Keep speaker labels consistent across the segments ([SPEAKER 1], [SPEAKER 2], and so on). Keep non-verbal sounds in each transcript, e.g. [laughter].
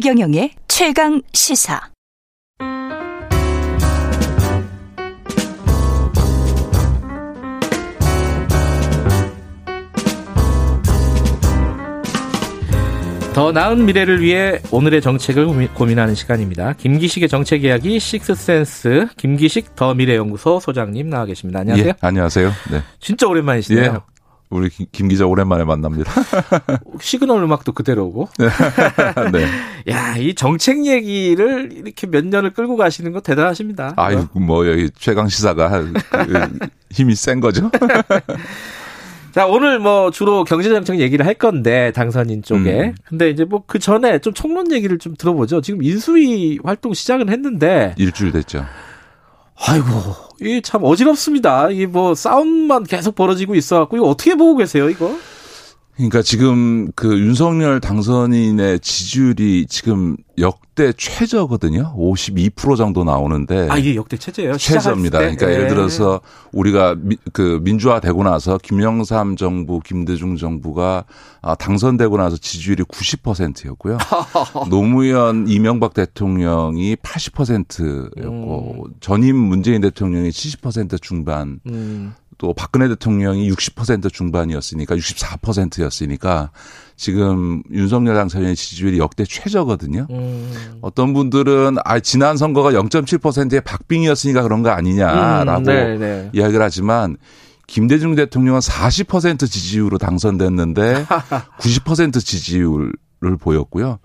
[SPEAKER 1] 최경영의 최강 시사.
[SPEAKER 2] 더 나은 미래를 위해 오늘의 정책을 고민하는 시간입니다. 김기식의 정책 이야기 식스센스 김기식 더 미래연구소 소장님 나와 계십니다. 안녕하세요.
[SPEAKER 3] 예, 안녕하세요. 네.
[SPEAKER 2] 진짜 오랜만이시네요.
[SPEAKER 3] 예, 우리 김, 김 기자 오랜만에 만납니다. [laughs]
[SPEAKER 2] 시그널 음악도 그대로고. [laughs] 네. [laughs] 야, 이 정책 얘기를 이렇게 몇 년을 끌고 가시는 거 대단하십니다.
[SPEAKER 3] 아이고, 뭐, 여기 최강 시사가 그 힘이 센 거죠?
[SPEAKER 2] 자, 오늘 뭐 주로 경제정책 얘기를 할 건데, 당선인 쪽에. 음. 근데 이제 뭐 그 전에 좀 총론 얘기를 좀 들어보죠. 지금 인수위 활동 시작은 했는데.
[SPEAKER 3] 일주일 됐죠.
[SPEAKER 2] 아이고, 이게 참 어지럽습니다. 이게 뭐 싸움만 계속 벌어지고 있어갖고, 이거 어떻게 보고 계세요, 이거?
[SPEAKER 3] 그러니까 지금 그 윤석열 당선인의 지지율이 지금 역대 최저거든요. 52% 정도 나오는데.
[SPEAKER 2] 아, 이게 역대 최저예요?
[SPEAKER 3] 최저입니다. 그러니까 네. 예를 들어서 우리가 미, 그 민주화 되고 나서 김영삼 정부, 김대중 정부가 아, 당선되고 나서 지지율이 90%였고요. [laughs] 노무현 이명박 대통령이 80%였고 음. 전임 문재인 대통령이 70% 중반. 음. 또 박근혜 대통령이 60% 중반이었으니까 64%였으니까 지금 윤석열 당선인의 지지율이 역대 최저거든요. 음. 어떤 분들은 아 지난 선거가 0.7%의 박빙이었으니까 그런 거 아니냐라고 음, 네, 네. 이야기를 하지만 김대중 대통령은 40% 지지율로 당선됐는데 [laughs] 90% 지지율을 보였고요.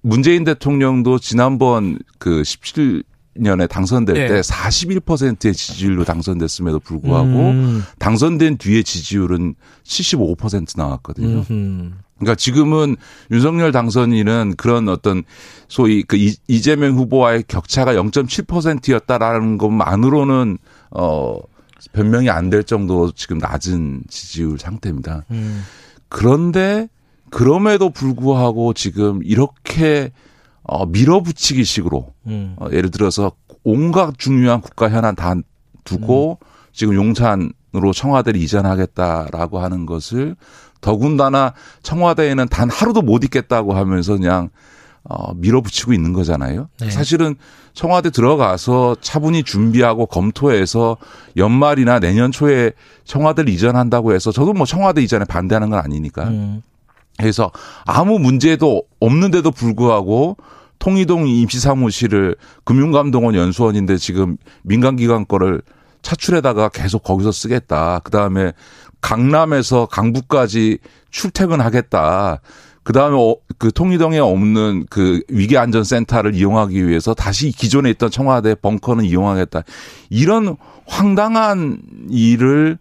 [SPEAKER 3] 문재인 대통령도 지난번 그 17, 년에 당선될 네. 때 41%의 지지율로 당선됐음에도 불구하고 음. 당선된 뒤에 지지율은 75% 나왔거든요. 음흠. 그러니까 지금은 윤석열 당선인은 그런 어떤 소위 그 이재명 후보와의 격차가 0.7%였다라는 것만으로는 어 변명이 안 될 정도로 지금 낮은 지지율 상태입니다. 음. 그런데 그럼에도 불구하고 지금 이렇게 어, 밀어붙이기 식으로 음. 어, 예를 들어서 온갖 중요한 국가 현안 다 두고 음. 지금 용산으로 청와대를 이전하겠다라고 하는 것을 더군다나 청와대에는 단 하루도 못 있겠다고 하면서 그냥 어, 밀어붙이고 있는 거잖아요. 네. 사실은 청와대 들어가서 차분히 준비하고 검토해서 연말이나 내년 초에 청와대를 이전한다고 해서 저도 뭐 청와대 이전에 반대하는 건 아니니까. 음. 그래서 아무 문제도 없는데도 불구하고 통이동 임시사무실을 금융감독원 연수원인데 지금 민간기관 거를 차출해다가 계속 거기서 쓰겠다. 그 다음에 강남에서 강북까지 출퇴근하겠다. 그 다음에 어, 그 통이동에 없는 그 위기안전센터를 이용하기 위해서 다시 기존에 있던 청와대 벙커는 이용하겠다. 이런 황당한 일을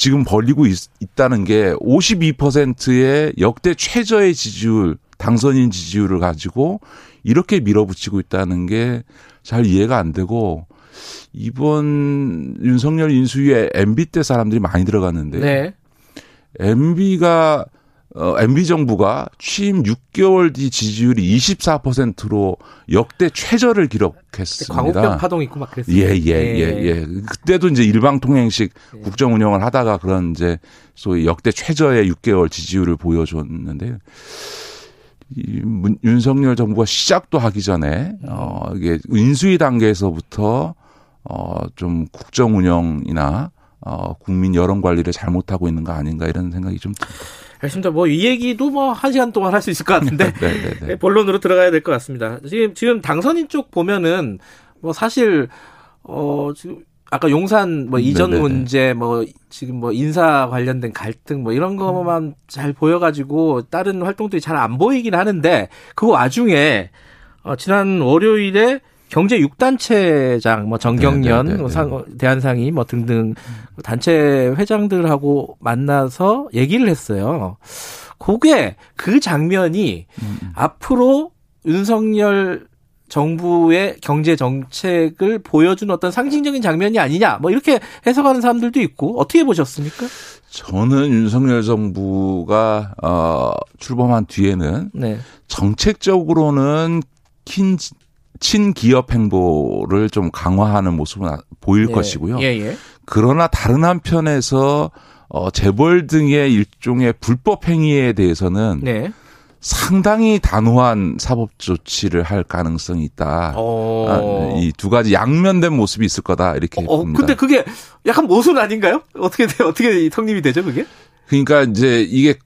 [SPEAKER 3] 지금 벌리고 있, 있다는 게 52%의 역대 최저의 지지율, 당선인 지지율을 가지고 이렇게 밀어붙이고 있다는 게 잘 이해가 안 되고 이번 윤석열 인수위에 MB 때 사람들이 많이 들어갔는데 네. MB가 어, MB 정부가 취임 6개월 뒤 지지율이 24%로 역대 최저를 기록했습니다.
[SPEAKER 2] 광우병 파동 있고 막 그랬어요.
[SPEAKER 3] 예, 예, 예, 예, 예. 그때도 이제 일방 통행식 예. 국정 운영을 하다가 그런 이제 소위 역대 최저의 6개월 지지율을 보여줬는데 이 문, 윤석열 정부가 시작도 하기 전에 어 이게 인수위 단계에서부터 어좀 국정 운영이나 어 국민 여론 관리를 잘못하고 있는 거 아닌가 이런 생각이 좀 듭니다.
[SPEAKER 2] 알겠습니다. 뭐 이 얘기도 뭐 한 시간 동안 할 수 있을 것 같은데 [laughs] 네, 네, 네. 본론으로 들어가야 될 것 같습니다. 지금 지금 당선인 쪽 보면은 뭐 사실 어 지금 아까 용산 뭐 이전 네네네. 문제 뭐 지금 뭐 인사 관련된 갈등 뭐 이런 거만 음. 잘 보여가지고 다른 활동들이 잘 안 보이긴 하는데 그 와중에 어 지난 월요일에 경제 6단체장 뭐 정경련 네, 네, 네, 상, 대한상이 뭐 등등 단체 회장들하고 만나서 얘기를 했어요. 그게 그 장면이 음. 앞으로 윤석열 정부의 경제 정책을 보여준 어떤 상징적인 장면이 아니냐 뭐 이렇게 해석하는 사람들도 있고 어떻게 보셨습니까?
[SPEAKER 3] 저는 윤석열 정부가 어 출범한 뒤에는 네. 정책적으로는 긴 친기업 행보를 좀 강화하는 모습은 보일 네. 것이고요. 예, 예. 그러나 다른 한편에서 어 재벌 등의 일종의 불법 행위에 대해서는 네. 상당히 단호한 사법 조치를 할 가능성이 있다. 어. 아, 이두 가지 양면된 모습이 있을 거다 이렇게
[SPEAKER 2] 어, 봅니다. 근데 그게 약간 모순 아닌가요? 어떻게 어떻게 성립이 되죠 그게?
[SPEAKER 3] 그러니까 이제 이게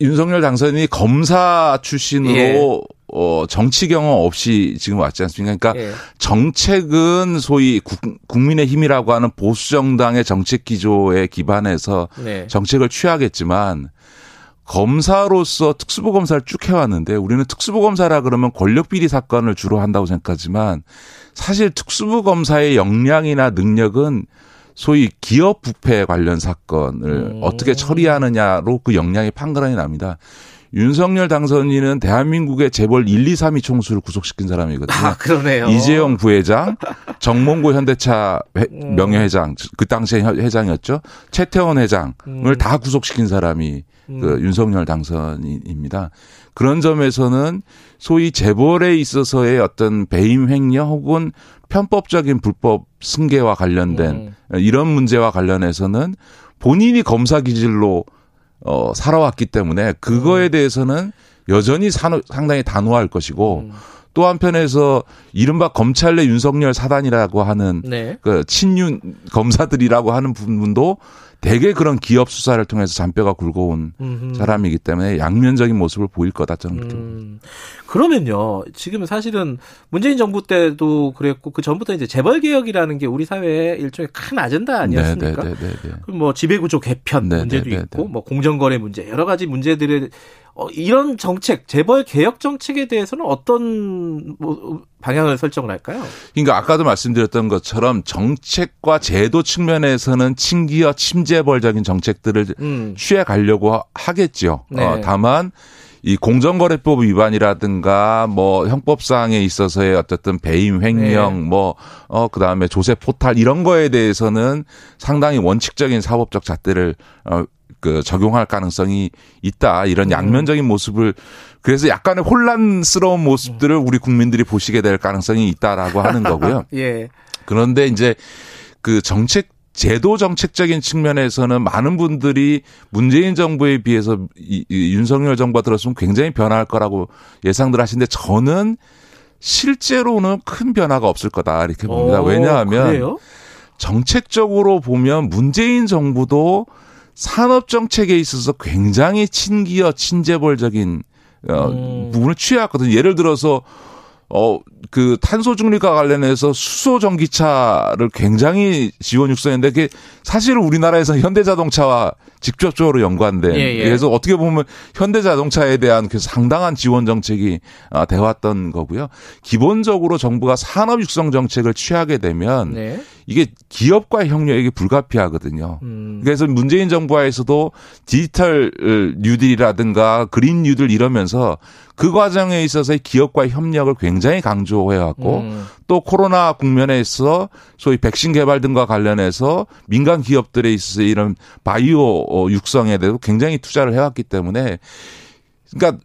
[SPEAKER 3] 윤석열 당선인이 검사 출신으로 예. 어, 정치 경험 없이 지금 왔지 않습니까? 그러니까 예. 정책은 소위 국, 민의 힘이라고 하는 보수 정당의 정책 기조에 기반해서 네. 정책을 취하겠지만 검사로서 특수부 검사를 쭉 해왔는데 우리는 특수부 검사라 그러면 권력 비리 사건을 주로 한다고 생각하지만 사실 특수부 검사의 역량이나 능력은 소위 기업 부패 관련 사건을 음. 어떻게 처리하느냐로 그 역량이 판가름이 납니다. 윤석열 당선인은 대한민국의 재벌 1, 2, 3위 총수를 구속시킨 사람이거든요.
[SPEAKER 2] 아, 그러네요.
[SPEAKER 3] 이재용 부회장, 정몽구 현대차 음. 명예회장, 그 당시에 회장이었죠. 최태원 회장을 음. 다 구속시킨 사람이 음. 그 윤석열 당선인입니다. 그런 점에서는 소위 재벌에 있어서의 어떤 배임 횡령 혹은 편법적인 불법 승계와 관련된 음. 이런 문제와 관련해서는 본인이 검사 기질로 어, 살아왔기 때문에 그거에 음. 대해서는 여전히 산, 상당히 단호할 것이고 음. 또 한편에서 이른바 검찰 내 윤석열 사단이라고 하는 네. 그 친윤 검사들이라고 하는 부분도 대개 그런 기업 수사를 통해서 잔뼈가 굵어온 음흠. 사람이기 때문에 양면적인 모습을 보일 거다 저는 그렇게 음.
[SPEAKER 2] 그러면요. 지금 사실은 문재인 정부 때도 그랬고 그 전부터 이제 재벌 개혁이라는 게 우리 사회의 일종의 큰 아젠다 아니었습니까? 네네네네. 네, 네, 네, 그럼 뭐 지배구조 개편. 문제도 있고 뭐 공정거래 문제 여러 가지 문제들을 어, 이런 정책, 재벌 개혁 정책에 대해서는 어떤 뭐 방향을 설정을 할까요?
[SPEAKER 3] 그러니까 아까도 말씀드렸던 것처럼 정책과 제도 측면에서는 친기와 침재벌적인 정책들을 음. 취해 가려고 하겠죠. 네. 어, 다만 이 공정거래법 위반이라든가 뭐 형법상에 있어서의 어쨌든 배임 횡령 네. 뭐어 그다음에 조세 포탈 이런 거에 대해서는 상당히 원칙적인 사법적 잣대를 어 그 적용할 가능성이 있다 이런 음. 양면적인 모습을 그래서 약간의 혼란스러운 모습들을 우리 국민들이 보시게 될 가능성이 있다라고 하는 거고요. [laughs] 예. 그런데 이제 그 정책 제도 정책적인 측면에서는 많은 분들이 문재인 정부에 비해서 이, 이 윤석열 정부가 들었으면 굉장히 변화할 거라고 예상들 하시는데 저는 실제로는 큰 변화가 없을 거다 이렇게 봅니다. 오, 왜냐하면 그래요? 정책적으로 보면 문재인 정부도 산업 정책에 있어서 굉장히 친기여 친재벌적인 어 음. 부분을 취해왔거든요. 예를 들어서 어, 그 탄소 중립과 관련해서 수소 전기차를 굉장히 지원 육성했는데 그게 사실 우리나라에서 현대자동차와 직접적으로 연관된 예, 예. 그래서 어떻게 보면 현대자동차에 대한 그 상당한 지원 정책이 아, 되왔던 거고요. 기본적으로 정부가 산업 육성 정책을 취하게 되면 네. 이게 기업과 협력이 불가피하거든요. 음. 그래서 문재인 정부하에서도 디지털 뉴딜이라든가 그린 뉴딜 이러면서 그 과정에 있어서의 기업과 협력을 굉장히 강조해왔고 음. 또 코로나 국면에서 소위 백신 개발 등과 관련해서 민간 기업들에 있어서 이런 바이오 육성에 대해서 굉장히 투자를 해왔기 때문에 그러니까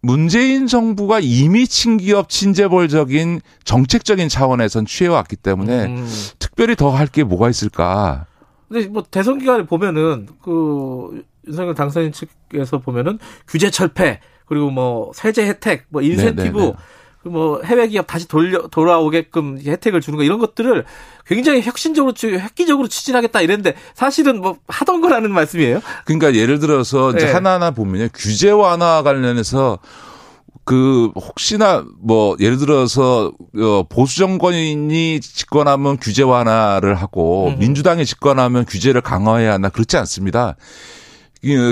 [SPEAKER 3] 문재인 정부가 이미 친기업 친재벌적인 정책적인 차원에선 취해왔기 때문에 음. 특별히 더 할 게 뭐가 있을까?
[SPEAKER 2] 근데 뭐 대선 기간에 보면은 그 윤석열 당선인 측에서 보면은 규제 철폐 그리고 뭐 세제 혜택, 뭐 인센티브, 네네네. 뭐 해외 기업 다시 돌려 돌아오게끔 혜택을 주는 거 이런 것들을 굉장히 혁신적으로 획기적으로 추진하겠다 이랬는데 사실은 뭐 하던 거라는 말씀이에요.
[SPEAKER 3] 그러니까 예를 들어서 이제 네. 하나하나 보면요 규제 완화 관련해서 그 혹시나 뭐 예를 들어서 어, 보수 정권이 집권하면 규제 완화를 하고 음. 민주당이 집권하면 규제를 강화해야 하나 그렇지 않습니다.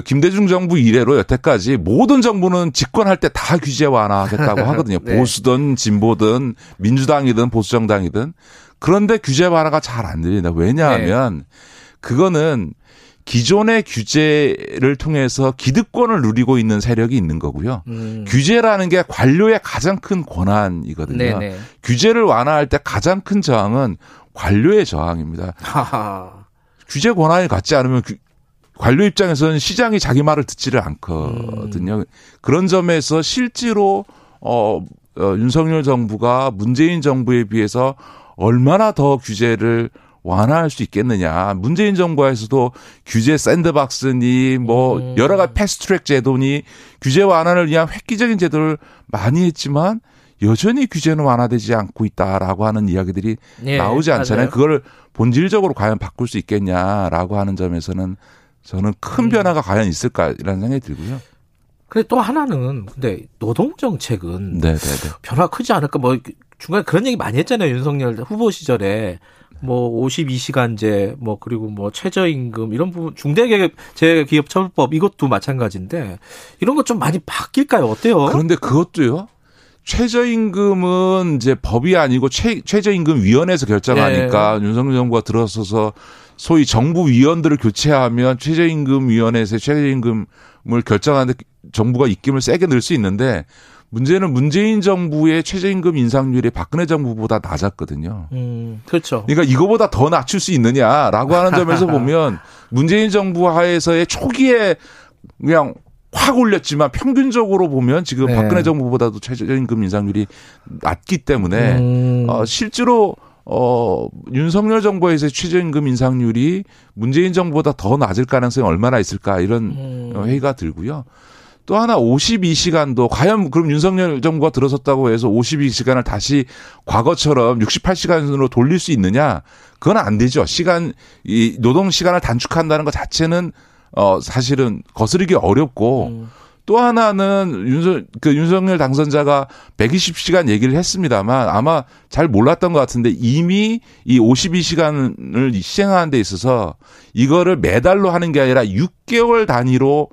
[SPEAKER 3] 김대중 정부 이래로 여태까지 모든 정부는 집권할 때 다 규제 완화하겠다고 [laughs] 하거든요. 네. 보수든 진보든 민주당이든 보수정당이든 그런데 규제 완화가 잘안 됩니다. 왜냐하면 네. 그거는 기존의 규제를 통해서 기득권을 누리고 있는 세력이 있는 거고요. 음. 규제라는 게 관료의 가장 큰 권한이거든요. 네네. 네. 규제를 완화할 때 가장 큰 저항은 관료의 저항입니다. 하하. 규제 권한을 갖지 않으면 관료 입장에서는 시장이 자기 말을 듣지를 않거든요. 음. 그런 점에서 실제로 어, 어 윤석열 정부가 문재인 정부에 비해서 얼마나 더 규제를 완화할 수 있겠느냐. 문재인 정부에서도 규제 샌드박스니 뭐 음. 여러 가지 패스트트랙 제도니 규제 완화를 위한 획기적인 제도를 많이 했지만 여전히 규제는 완화되지 않고 있다라고 하는 이야기들이 예, 나오지 않잖아요. 맞아요. 그걸 본질적으로 과연 바꿀 수 있겠냐라고 하는 점에서는 저는 큰 음. 변화가 과연 있을까라는 생각이 들고요.
[SPEAKER 2] 그래 또 하나는 근데 노동 정책은 네네네. 네, 네. 변화 크지 않을까 뭐 중간에 그런 얘기 많이 했잖아요 윤석열 후보 시절에 뭐 52시간제 뭐 그리고 뭐 최저임금 이런 부분 중대기업 재기업처벌법 이것도 마찬가지인데 이런 것 좀 많이 바뀔까요 어때요?
[SPEAKER 3] 그런데 그것도요 최저임금은 이제 법이 아니고 최, 최저임금 위원회에서 결정하니까 네. 윤석열 정부가 들어서서 소위 정부 위원들을 교체하면 최저임금 위원회에서 최저임금을 결정하는데 정부가 입김을 세게 넣을 수 있는데 문제는 문재인 정부의 최저임금 인상률이 박근혜 정부보다 낮았거든요.
[SPEAKER 2] 음, 그렇죠.
[SPEAKER 3] 그러니까 이거보다 더 낮출 수 있느냐라고 하는 점에서 보면 [laughs] 문재인 정부 하에서의 초기에 그냥 확 올렸지만 평균적으로 보면 지금 네. 박근혜 정부보다도 최저임금 인상률이 낮기 때문에 음. 어, 실제로 어, 윤석열 정부에서의 최저임금 인상률이 문재인 정부보다 더 낮을 가능성이 얼마나 있을까 이런 음. 회의가 들고요. 또 하나 52시간도 과연 그럼 윤석열 정부가 들어섰다고 해서 52시간을 다시 과거처럼 68시간으로 돌릴 수 있느냐? 그건 안 되죠. 시간 이 노동 시간을 단축한다는 것 자체는 어 사실은 거스르기 어렵고 음. 또 하나는 윤석 그 윤석열 당선자가 120시간 얘기를 했습니다만 아마 잘 몰랐던 것 같은데 이미 이 52시간을 시행하는 데 있어서 이거를 매달로 하는 게 아니라 6개월 단위로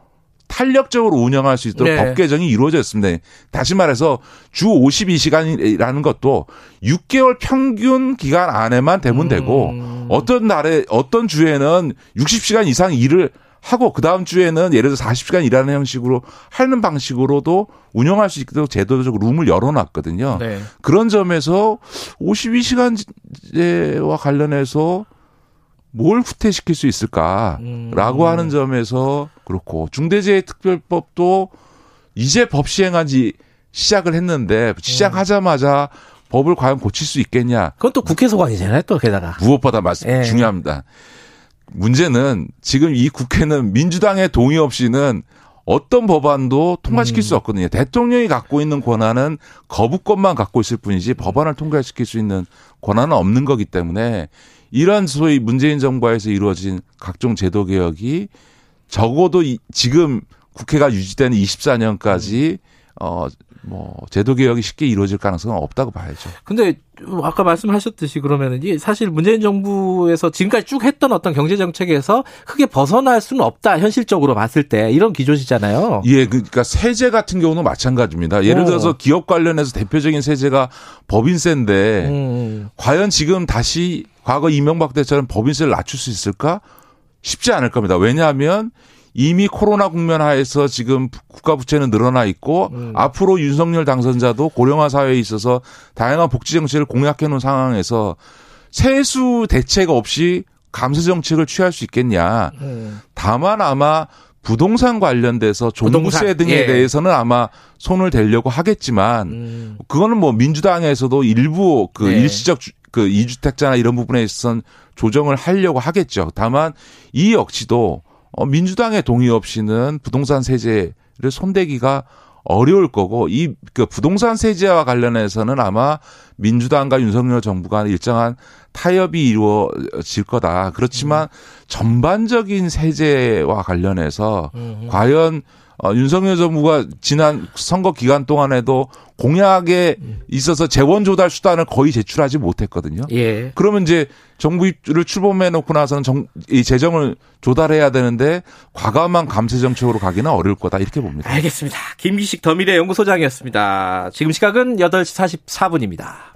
[SPEAKER 3] 탄력적으로 운영할 수 있도록 네. 법 개정이 이루어졌습니다. 다시 말해서 주 52시간이라는 것도 6개월 평균 기간 안에만 되면 되고 음. 어떤 날에 어떤 주에는 60시간 이상 일을 하고 그 다음 주에는 예를 들어 40시간 일하는 형식으로 하는 방식으로도 운영할 수 있도록 제도적 룸을 열어놨거든요. 네. 그런 점에서 52시간제와 관련해서 뭘 후퇴시킬 수 있을까라고 음. 하는 점에서 그렇고 중대재해특별법도 이제 법 시행한 지 시작을 했는데 시작하자마자 법을 과연 고칠 수 있겠냐?
[SPEAKER 2] 그건 또 국회 소관이잖아요, 또 게다가.
[SPEAKER 3] 무엇보다 말씀 예. 중요합니다. 문제는 지금 이 국회는 민주당의 동의 없이는 어떤 법안도 통과시킬 음. 수 없거든요. 대통령이 갖고 있는 권한은 거부권만 갖고 있을 뿐이지 법안을 통과시킬 수 있는 권한은 없는 거기 때문에 이러한 소위 문재인 정부에서 이루어진 각종 제도 개혁이 적어도 지금 국회가 유지되는 24년까지 어, 뭐, 제도 개혁이 쉽게 이루어질 가능성은 없다고 봐야죠.
[SPEAKER 2] 근데 아까 말씀하셨듯이 그러면은 이 사실 문재인 정부에서 지금까지 쭉 했던 어떤 경제 정책에서 크게 벗어날 수는 없다 현실적으로 봤을 때 이런 기조시잖아요.
[SPEAKER 3] 예, 그러니까 세제 같은 경우는 마찬가지입니다. 예를 들어서 오. 기업 관련해서 대표적인 세제가 법인세인데 음. 과연 지금 다시 과거 이명박 때처럼 법인세를 낮출 수 있을까? 쉽지 않을 겁니다. 왜냐하면 이미 코로나 국면 하에서 지금 국가 부채는 늘어나 있고 음. 앞으로 윤석열 당선자도 고령화 사회에 있어서 다양한 복지 정책을 공약해 놓은 상황에서 세수 대책 없이 감세 정책을 취할 수 있겠냐. 음. 다만 아마 부동산 관련돼서 종부세 등에 예. 대해서는 아마 손을 대려고 하겠지만 음. 그거는 뭐 민주당에서도 일부 그 네. 일시적 그 이주택자나 이런 부분에 있어서는 조정을 하려고 하겠죠. 다만 이 역시도 어, 민주당의 동의 없이는 부동산 세제를 손대기가 어려울 거고 이 그 부동산 세제와 관련해서는 아마 민주당과 윤석열 정부가 일정한 타협이 이루어질 거다. 그렇지만 음. 전반적인 세제와 관련해서 음. 과연 어, 윤석열 정부가 지난 선거 기간 동안에도 공약에 있어서 재원 조달 수단을 거의 제출하지 못했거든요. 예. 그러면 이제 정부를 출범해 놓고 나서는 정, 이 재정을 조달해야 되는데 과감한 감세 정책으로 가기는 어려울 거다 이렇게 봅니다.
[SPEAKER 2] 알겠습니다. 김기식 더미래 연구소장이었습니다. 지금 시각은 8시 44분입니다.